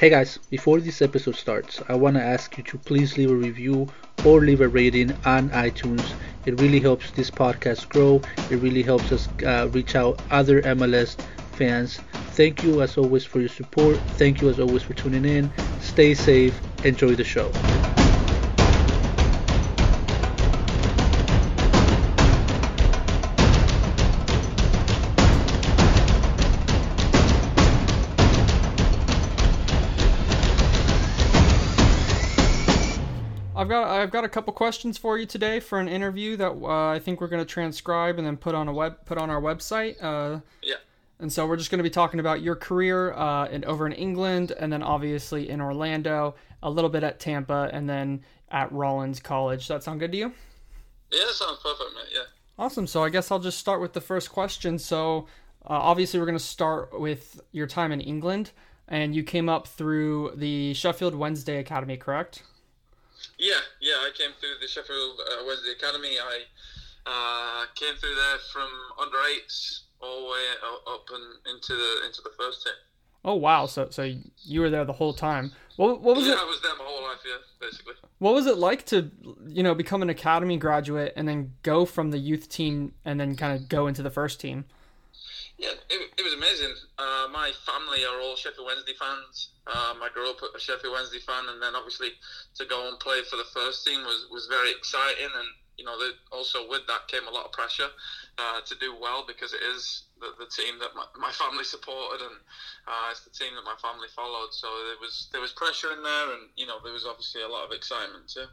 Hey guys, before this episode starts, I want to ask you to please leave a review or leave a rating on iTunes. It really helps this podcast grow. It really helps us uh, reach out other MLS fans. Thank you as always for your support. Thank you as always for tuning in. Stay safe. Enjoy the show. Got I've got a couple questions for you today for an interview that uh, I think we're going to transcribe and then put on a web put on our website. Uh, Yeah. and so we're just going to be talking about your career uh, in over in England, and then obviously in Orlando, a little bit at Tampa, and then at Rollins College. Does that sound good to you? Yeah, that sounds perfect, mate. Yeah. Awesome. So I guess I'll just start with the first question. So uh, obviously we're going to start with your time in England, and you came up through the Sheffield Wednesday Academy, correct? Yeah, yeah. I came through the Sheffield uh, Wednesday Academy. I uh, came through there from under eights all the way up and into the into the first team. Oh wow! So so you were there the whole time. What what was yeah, it? I was there my whole life. Yeah, basically. What was it like to you know become an academy graduate and then go from the youth team and then kind of go into the first team? Yeah, it, it was amazing. Uh, my family are all Sheffield Wednesday fans. Um, I grew up a Sheffield Wednesday fan, and then obviously to go and play for the first team was, was very exciting. And you know, also with that came a lot of pressure uh, to do well because it is the, the team that my, my family supported, and uh, it's the team that my family followed. So there was there was pressure in there, and you know, there was obviously a lot of excitement too.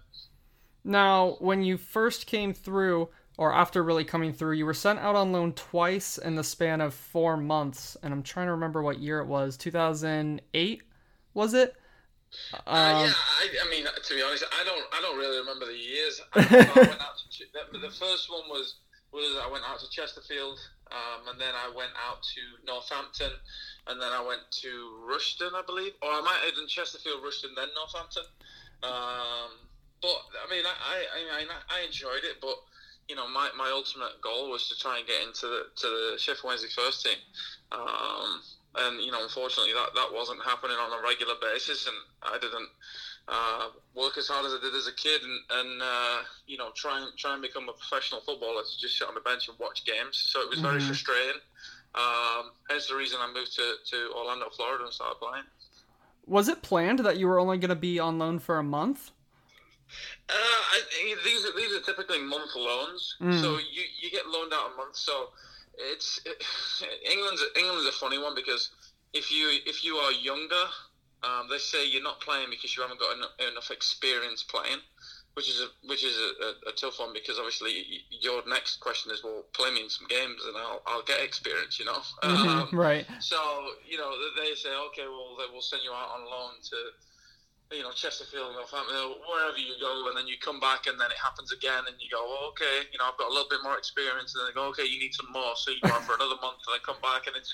Now, when you first came through, or after really coming through, you were sent out on loan twice in the span of four months, and I'm trying to remember what year it was. 2008, was it? Uh, Um, yeah, I, I mean, to be honest, I don't, I don't really remember the years. I, I went out to, the, first one was was I went out to Chesterfield, um, and then I went out to Northampton, and then I went to Rushden, I believe, or I might have done Chesterfield, Rushden, then Northampton. Um, but I mean, I, I, I, mean, I enjoyed it, but you know, my, my ultimate goal was to try and get into the to the Sheffield Wednesday first team. Um, and you know, unfortunately, that, that wasn't happening on a regular basis, and I didn't uh, work as hard as I did as a kid, and, and uh, you know, try and try and become a professional footballer to just sit on the bench and watch games. So it was very Mhm. frustrating. Um, hence the reason I moved to, to Orlando, Florida, and started playing. Was it planned that you were only going to be on loan for a month? Uh, I, these are these are typically month loans, Mm. so you, you get loaned out a month. So it's it, England's England's a funny one because if you if you are younger, um, they say you're not playing because you haven't got enough, enough experience playing, which is a which is a, a, a tough one because obviously your next question is well play me in some games and I'll I'll get experience, you know. Um, right. so you know they say, okay, well they will send you out on loan to, you know, Chesterfield, Northampton, wherever you go, and then you come back, and then it happens again, and you go, okay, you know, I've got a little bit more experience, and then they go, okay, you need some more, so you go out for another month, and then come back, and it's,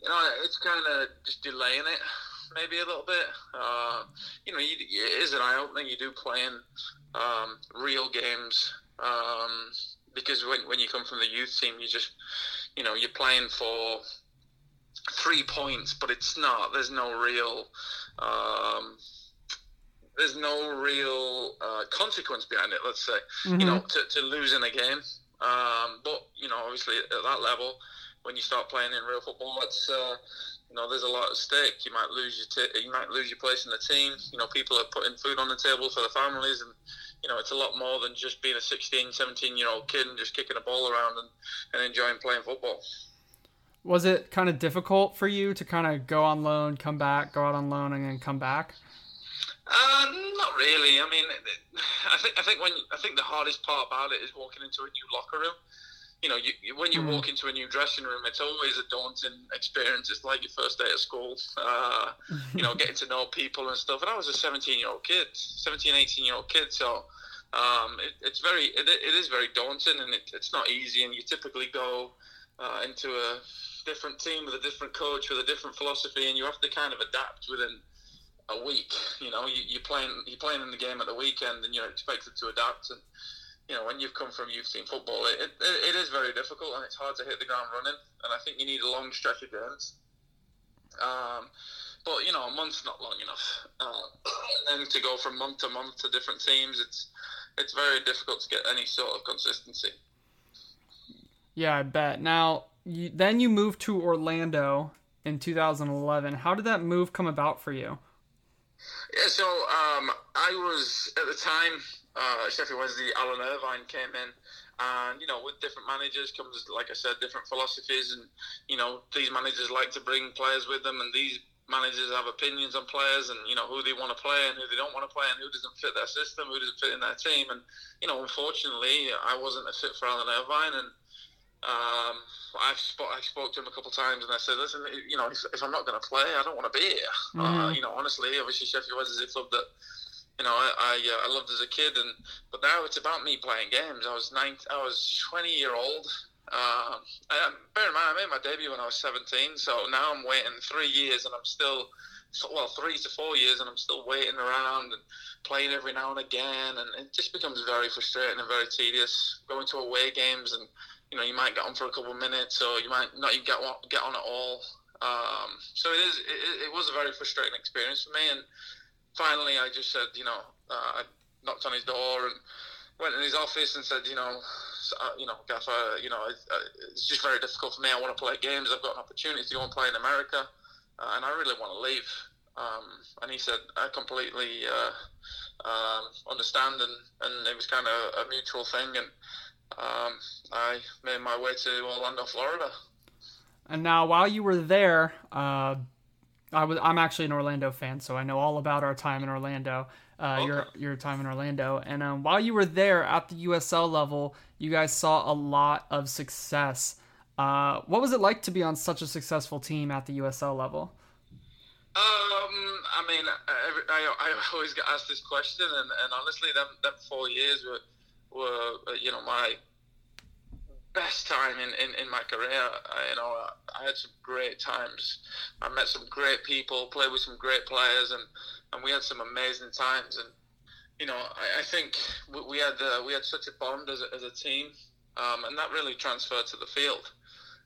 you know, it's kind of just delaying it, maybe a little bit. Uh, you know, you, it is an eye opener. You do play in um, real games. Um, because when, when you come from the youth team, you just, you know, you're playing for three points, but it's not. There's no real, um, there's no real uh, consequence behind it. Let's say, you know, to, to lose in a game. Um, but you know, obviously at that level, when you start playing in real football, it's uh, you know, there's a lot at stake. You might lose your t- you might lose your place in the team. You know, people are putting food on the table for the families, and you know, it's a lot more than just being a 16, 17 year old kid and just kicking a ball around and, and enjoying playing football. Was it kind of difficult for you to kind of go on loan, come back, go out on loan, and then come back? Uh, not really. I mean, I think I think when I think the hardest part about it is walking into a new locker room. You know, you, you- when you Mhm. walk into a new dressing room, it's always a daunting experience. It's like your first day at school. Uh, you know, getting to know people and stuff. And I was a 17 year old kid, 17, 18 year old kid. So um, it, it's very, it, it is very daunting, and it, it's not easy. And you typically go uh, into a different team with a different coach with a different philosophy, and you have to kind of adapt within a week. You know, you, you're playing you're playing in the game at the weekend, and you're expected to adapt. And you know, when you've come from youth team football, it, it, it is very difficult, and it's hard to hit the ground running. And I think you need a long stretch of games. Um, But you know, a month's not long enough. Uh, and then to go from month to month to different teams, it's it's very difficult to get any sort of consistency. Yeah, I bet. Now, you, then you moved to Orlando in 2011. How did that move come about for you? Yeah, so um, I was at the time uh, Sheffield Wednesday. Alan Irvine came in, and you know, with different managers comes, like I said, different philosophies, and you know, these managers like to bring players with them, and these managers have opinions on players, and you know who they want to play and who they don't want to play, and who doesn't fit their system, who doesn't fit in their team, and you know, unfortunately, I wasn't a fit for Alan Irvine, and um, I spoke, I spoke to him a couple of times and I said, listen, you know, if, if I'm not going to play, I don't want to be here. Uh, mm-hmm. Uh, you know, honestly, obviously Sheffield Wednesday is a club that, you know, I I, uh, I, loved as a kid, and but now it's about me playing games. I was nine, I was 20 year old. Uh, I, bear in mind, I made my debut when I was 17, so now I'm waiting three years, and I'm still, well, three to four years, and I'm still waiting around and playing every now and again, and it just becomes very frustrating and very tedious going to away games and you know you might get on for a couple of minutes or you might not get on, get on at all. Um, so it is it, it, was a very frustrating experience for me. And finally, I just said, you know, uh, I knocked on his door and went in his office and said, you know, uh, you know, Gaffer, you know, it's just very difficult for me. I want to play games. I've got an opportunity to go and play in America, uh, and I really want to leave. Um, and he said, I completely uh, um, understand, and, and it was kind of a mutual thing. And um, I made my way to Orlando, Florida. And now, while you were there, uh, I was I'm actually an Orlando fan, so I know all about our time in Orlando. Uh, okay. your your time in Orlando, and um, while you were there at the USL level, you guys saw a lot of success. Uh, what was it like to be on such a successful team at the USL level? Um, I mean, I, I, I always get asked this question, and, and honestly, them, them four years were were uh, you know my best time in, in, in my career. I, you know, I had some great times. I met some great people, played with some great players, and, and we had some amazing times. And you know, I, I think we had uh, we had such a bond as a, as a team, um, and that really transferred to the field.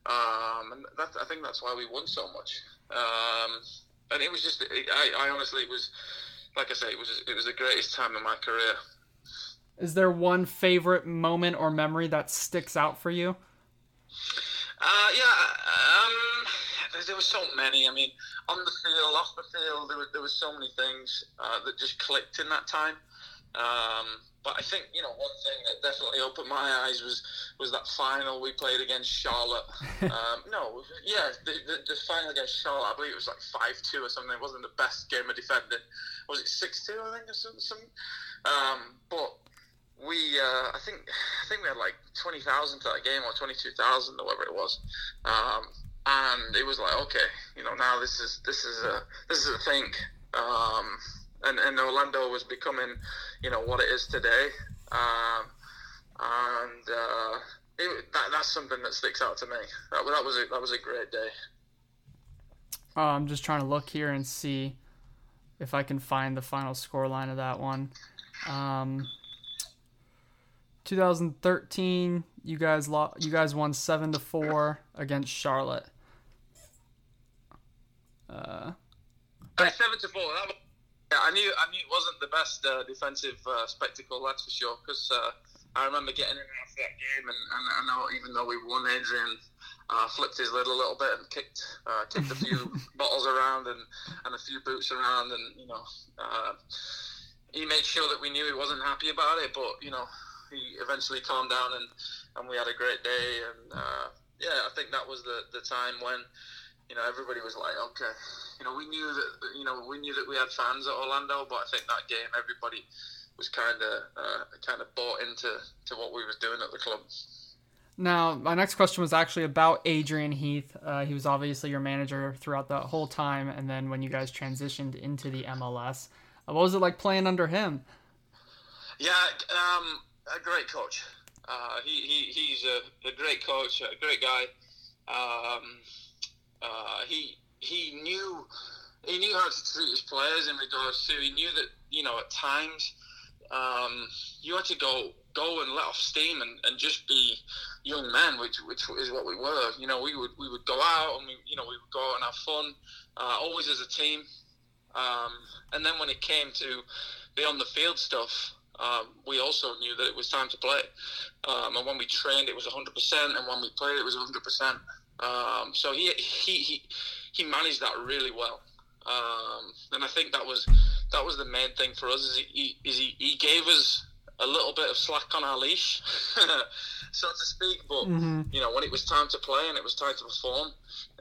Um, and that, I think that's why we won so much. Um, and it was just, I, I honestly, it was, like I say, it was it was the greatest time of my career. Is there one favorite moment or memory that sticks out for you? Uh, yeah, um, there, were so many. I mean, on the field, off the field, there were, there were so many things uh, that just clicked in that time. Um, but I think you know one thing that definitely opened my eyes was was that final we played against Charlotte. um, no, yeah, the, the, the, final against Charlotte. I believe it was like five two or something. It wasn't the best game of defending. Was it six two? I think or something. Um, but we uh, I think I think we had like twenty thousand to that game or twenty two thousand or whatever it was, um, and it was like okay, you know now this is this is a this is a thing, um, and and Orlando was becoming you know what it is today, um, and uh, it, that, that's something that sticks out to me. That, that was a, that was a great day. Uh, I'm just trying to look here and see if I can find the final score line of that one. Um, 2013, you guys lo- you guys won seven to four against Charlotte. Uh, seven to four. That was, yeah, I knew I knew it wasn't the best uh, defensive uh, spectacle, that's for sure. Because uh, I remember getting in after that game, and, and I know even though we won, Adrian uh, flipped his lid a little bit and kicked uh, kicked a few bottles around and, and a few boots around, and you know he made sure that we knew he wasn't happy about it. But you know he eventually calmed down and, and we had a great day. And uh, yeah, I think that was the, the time when you know everybody was like, okay, you know, we knew that you know we knew that we had fans at Orlando, but I think that game everybody was kind of uh, kind of bought into to what we was doing at the club. Now, my next question was actually about Adrian Heath. Uh, he was obviously your manager throughout the whole time, and then when you guys transitioned into the MLS, uh, what was it like playing under him? Yeah, um, a great coach. Uh, he, he he's a, a, great coach, a great guy. Um, uh, he he knew he knew how to treat his players in regards to he knew that you know at times um, you had to go go and let off steam and, and just be young men, which which is what we were. You know, we would we would go out and we you know we would go out and have fun, uh, always as a team. Um, and then when it came to the on the field stuff, um, we also knew that it was time to play. Um, and when we trained, it was 100%, and when we played, it was 100%. Um, so he, he he he managed that really well, um, and I think that was that was the main thing for us. Is he, is he, he gave us a little bit of slack on our leash, so to speak. But mm-hmm. you know, when it was time to play and it was time to perform,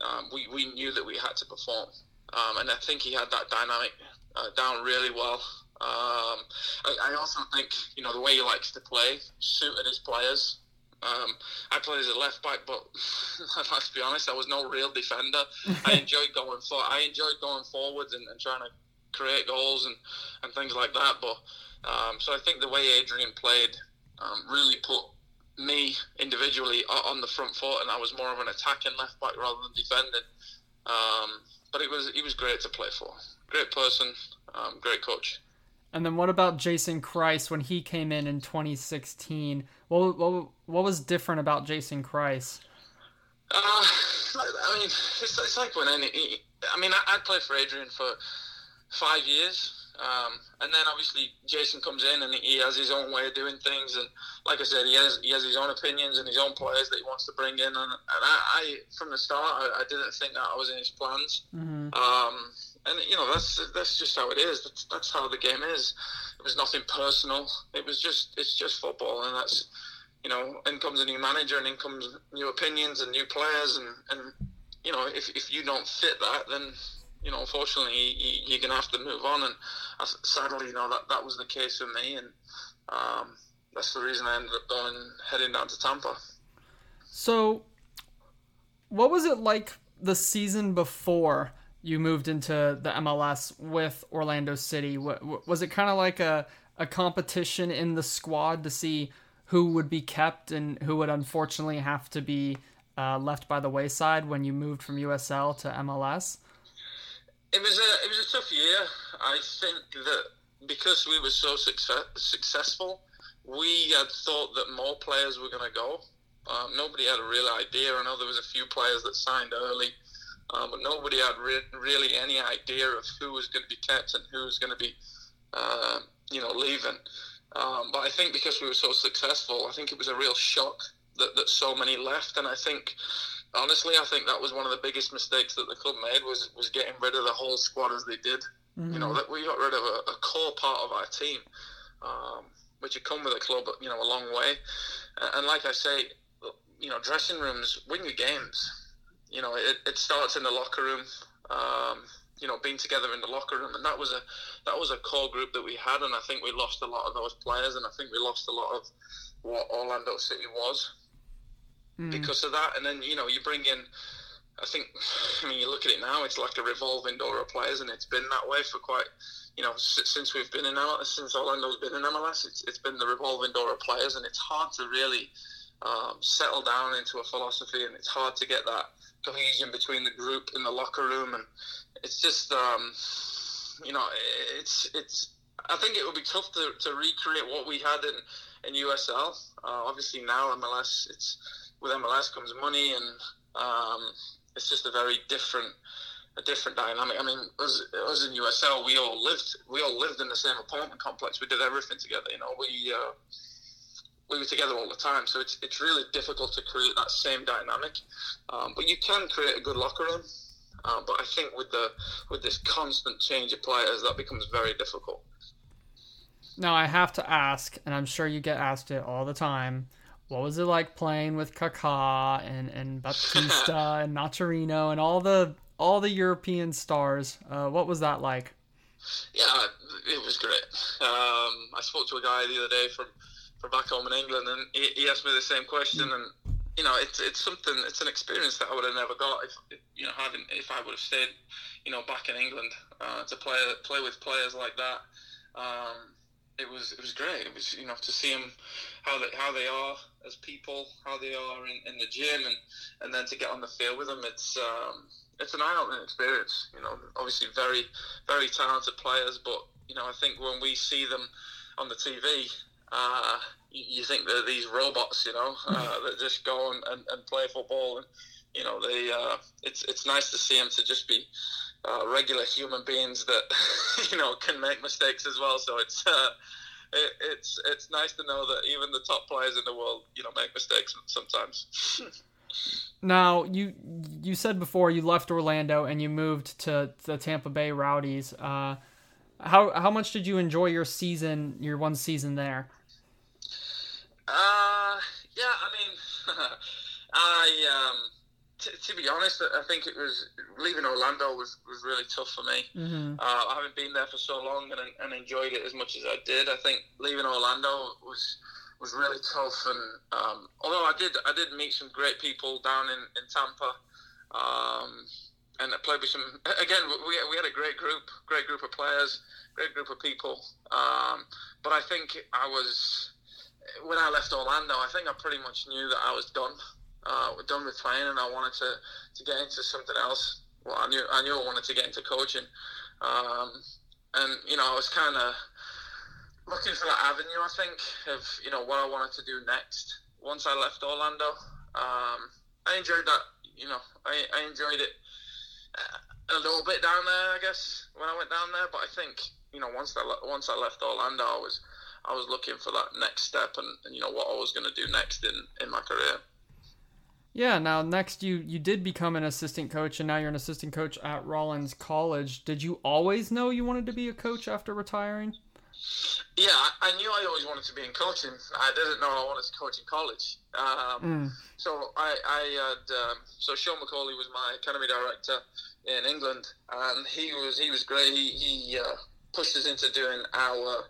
um, we we knew that we had to perform, um, and I think he had that dynamic uh, down really well. Um, I, I, also think you know the way he likes to play suited his players. Um, I played as a left back, but let's be honest, I was no real defender. I enjoyed going for I enjoyed going forwards and, and trying to create goals and, and things like that. But um, so I think the way Adrian played um, really put me individually on the front foot, and I was more of an attacking left back rather than defending. Um, but it was he was great to play for. Great person, um, great coach. And then what about Jason Kreis when he came in in 2016? What what, what was different about Jason Kreis? Uh, I mean, it's, it's like when any. I mean, I, I played for Adrian for five years. Um, and then obviously Jason comes in and he has his own way of doing things, and like I said, he has he has his own opinions and his own players that he wants to bring in. And, and I, I from the start, I, I, didn't think that I was in his plans. Mm-hmm. Um, and you know that's that's just how it is. That's, that's how the game is. It was nothing personal. It was just it's just football, and that's you know, in comes a new manager, and in comes new opinions and new players, and and you know, if if you don't fit that, then you know, unfortunately, you, are going to have to move on. And sadly, you know, that, that was the case for me. And um, that's the reason I ended up going, heading down to Tampa. So, what was it like the season before you moved into the MLS with Orlando City? Was it kind of like a, a competition in the squad to see who would be kept and who would unfortunately have to be uh, left by the wayside when you moved from USL to MLS? It was a it was a tough year. I think that because we were so success, successful, we had thought that more players were going to go. Um, nobody had a real idea. I know there was a few players that signed early, um, but nobody had re- really any idea of who was going to be kept and who was going to be, uh, you know, leaving. Um, but I think because we were so successful, I think it was a real shock that, that so many left. And I think honestly, I think that was one of the biggest mistakes that the club made was was getting rid of the whole squad as they did. Mm-hmm. You know that we got rid of a, a core part of our team, um, which had come with the club, you know, a long way. And like I say, you know, dressing rooms win your games. You know, it, it starts in the locker room. Um, you know, being together in the locker room, and that was a that was a core group that we had, and I think we lost a lot of those players, and I think we lost a lot of what Orlando City was mm. because of that. And then you know you bring in, I think, I mean you look at it now, it's like a revolving door of players, and it's been that way for quite, you know, since we've been in MLS, since Orlando's been in MLS, it's, it's been the revolving door of players, and it's hard to really um, settle down into a philosophy, and it's hard to get that cohesion between the group in the locker room, and it's just, um, you know, it's it's. I think it would be tough to, to recreate what we had in in USL. Uh, obviously now MLS, it's with MLS comes money, and um, it's just a very different a different dynamic. I mean, us, us in USL, we all lived we all lived in the same apartment complex. We did everything together. You know, we uh, we were together all the time. So it's it's really difficult to create that same dynamic. Um, but you can create a good locker room. Uh, but I think with the with this constant change of players, that becomes very difficult. Now I have to ask, and I'm sure you get asked it all the time what was it like playing with Kaká and and Baptista and Nocerino and all the all the European stars? Uh, what was that like? Yeah, it was great. Um, I spoke to a guy the other day from from back home in England, and he, he asked me the same question. And you know, it's it's something, it's an experience that I would have never got if you know having if I would have stayed, you know, back in England uh, to play play with players like that. Um, it was it was great. It was you know to see them how they how they are as people, how they are in, in the gym, and and then to get on the field with them, it's um, it's an eye-opening experience. You know, obviously very very talented players, but you know I think when we see them on the TV, uh, you think they're these robots, you know, uh, that just go and, and, and, play football, and you know, they uh, it's it's nice to see them to just be uh, regular human beings that you know can make mistakes as well. So it's uh, it, it's it's nice to know that even the top players in the world, you know, make mistakes sometimes. now you you said before you left Orlando and you moved to the Tampa Bay Rowdies. Uh, how how much did you enjoy your season, your one season there? Uh, yeah, I mean, I um, t- to be honest, I think it was leaving Orlando was, was really tough for me. Mm-hmm. Uh, I haven't been there for so long and, and enjoyed it as much as I did. I think leaving Orlando was was really tough. And um, although I did I did meet some great people down in in Tampa. Um, and I played with some. Again, we, we had a great group, great group of players, great group of people. Um, but I think I was when I left Orlando. I think I pretty much knew that I was done uh, done with playing, and I wanted to, to get into something else. Well, I knew I knew I wanted to get into coaching, um, and you know I was kind of looking for that avenue. I think of you know what I wanted to do next. Once I left Orlando, um, I enjoyed that. You know, I, I enjoyed it uh, a little bit down there, I guess, when I went down there. But I think you know once I once I left Orlando, I was I was looking for that next step and, and you know what I was going to do next in in my career. Yeah. Now, next, you you did become an assistant coach, and now you're an assistant coach at Rollins College. Did you always know you wanted to be a coach after retiring? Yeah, I knew I always wanted to be in coaching. I didn't know I wanted to coach in college. Um, mm. So I, I had um, so Sean McAuley was my academy director in England, and he was he was great. He, he uh, pushed us into doing our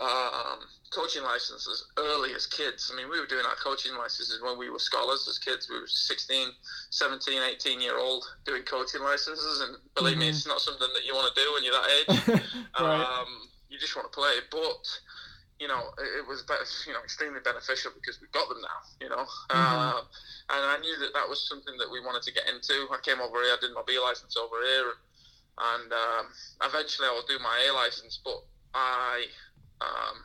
um, coaching licenses early as kids. I mean, we were doing our coaching licenses when we were scholars as kids. We were 16, 17, 18 year old doing coaching licenses. And believe mm-hmm. me, it's not something that you want to do when you're that age. right. um, you just want to play. But, you know, it, was, you know, extremely beneficial because we've got them now, you know. Mm-hmm. Uh, and I knew that that was something that we wanted to get into. I came over here, I did my B license over here. And, and um, eventually I will do my A license. But I... Um,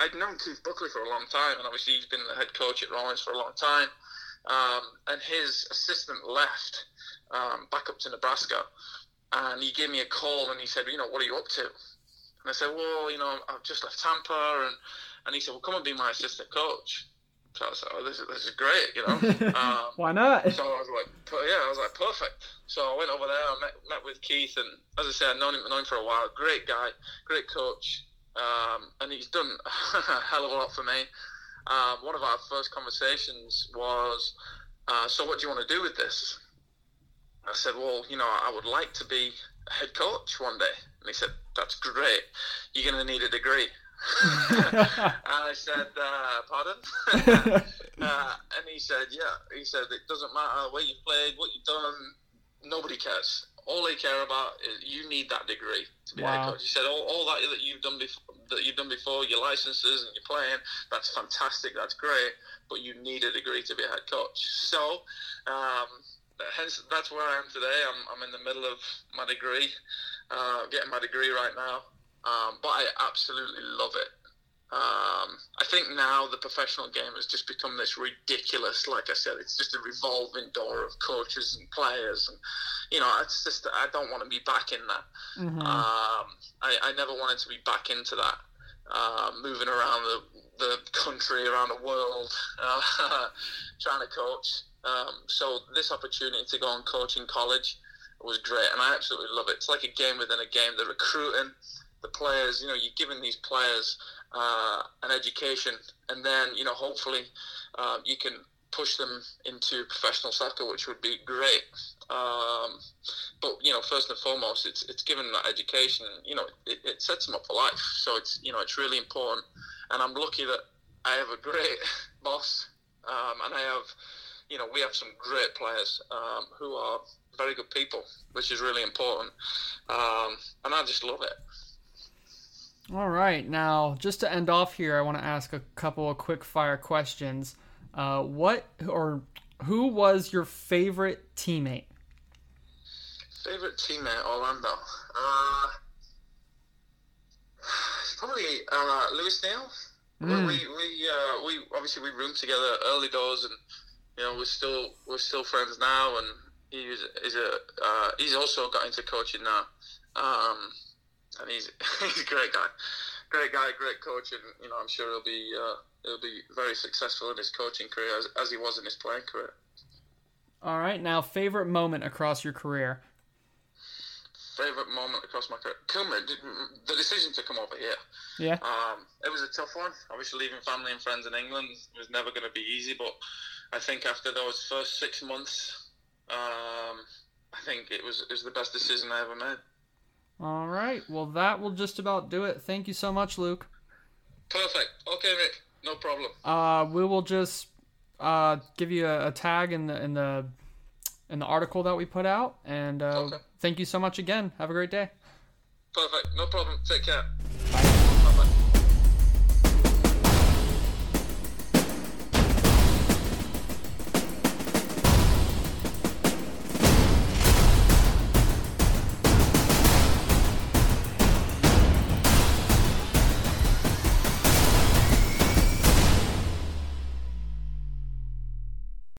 I'd known Keith Buckley for a long time, and obviously he's been the head coach at Rollins for a long time. Um, and his assistant left um, back up to Nebraska, and he gave me a call and he said, you know, what are you up to? And I said, well, you know, I've just left Tampa, and and he said, well, come and be my assistant coach. So I was like, oh, this is, this is great, you know. Um, Why not? So I was like, yeah, I was like, perfect. So I went over there, I met, met with Keith, and as I said, I've known him, known him for a while. Great guy, great coach um, and he's done a hell of a lot for me. Um, one of our first conversations was, uh, "So what do you want to do with this?" I said, "Well, you know, I would like to be a head coach one day." And he said, "That's great. You're going to need a degree." and I said, uh, "Pardon?" uh, and he said, "Yeah." He said, "It doesn't matter where you played, what you've done. Nobody cares all they care about is you need that degree to be wow. head coach. He said all, all that that you've done before, that you've done before, your licenses and your playing, that's fantastic, that's great, but you need a degree to be a head coach. So, um, hence that's where I am today. I'm, I'm in the middle of my degree, uh, getting my degree right now, um, but I absolutely love it. Um, I think now the professional game has just become this ridiculous. Like I said, it's just a revolving door of coaches and players, and you know, it's just I don't want to be back in that. Mm-hmm. Um, I, I never wanted to be back into that. Uh, moving around the, the country, around the world, uh, trying to coach. Um, so this opportunity to go and coach in college was great, and I absolutely love it. It's like a game within a game. The recruiting, the players, you know, you're giving these players uh, an education, and then you know hopefully uh, you can push them into professional soccer, which would be great. Um, but you know, first and foremost, it's it's giving that education. You know, it, it sets them up for life. So it's you know it's really important, and I'm lucky that I have a great boss, um, and I have you know we have some great players um, who are very good people, which is really important, um, and I just love it. All right, now just to end off here, I want to ask a couple of quick fire questions. Uh, what or who was your favorite teammate? Favorite teammate, Orlando. Uh, probably uh, Lewis Neal. Mm. We we uh, we obviously we roomed together early doors, and you know we're still we're still friends now, and he's is a uh, he's also got into coaching now, um, and he's he's a great guy, great guy, great coach, and you know I'm sure he'll be uh, he'll be very successful in his coaching career as, as he was in his playing career. All right, now favorite moment across your career. Favorite moment across my career, come the decision to come over here. Yeah. Um, it was a tough one. Obviously, leaving family and friends in England was never going to be easy, but I think after those first six months, um, I think it was it was the best decision I ever made. All right. Well, that will just about do it. Thank you so much, Luke. Perfect. Okay, Rick. No problem. Uh, we will just uh, give you a, a, tag in the in the in the article that we put out, and uh, okay. thank you so much again. Have a great day. Perfect. No problem. Take care.